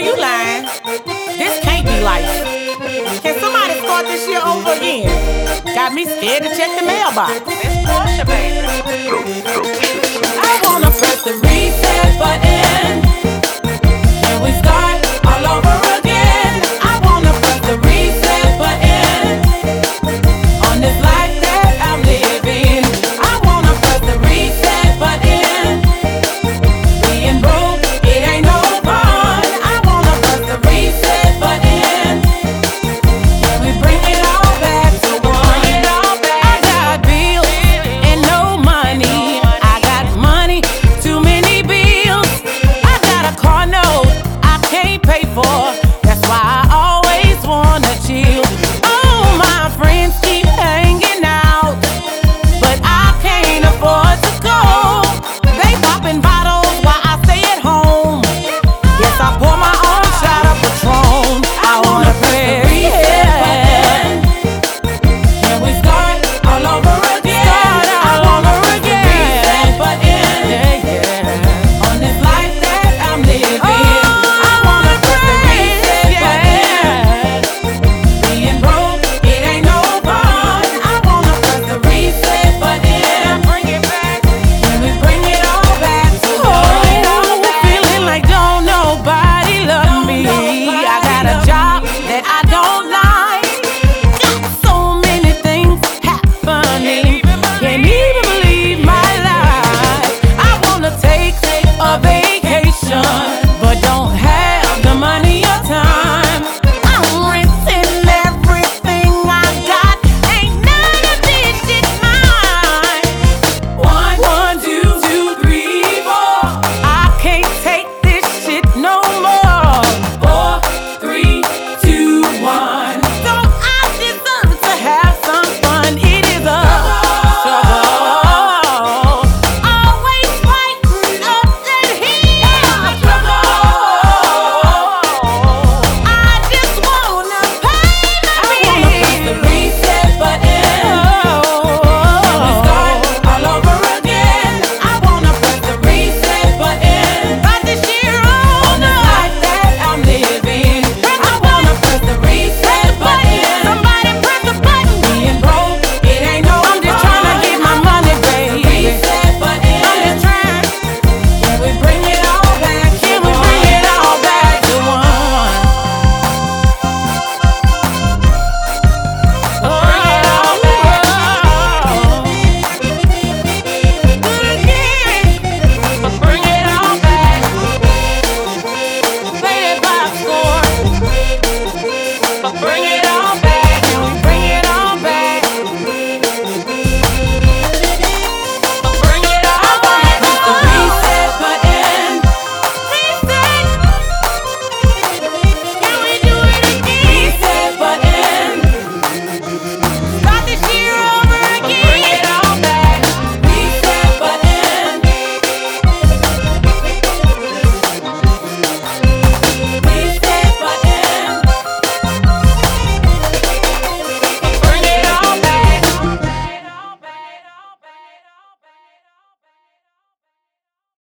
you lying. This can't be life. Can somebody start this year over again? Got me scared to check the mailbox. It's Portia, baby. I wanna press the reset. nobody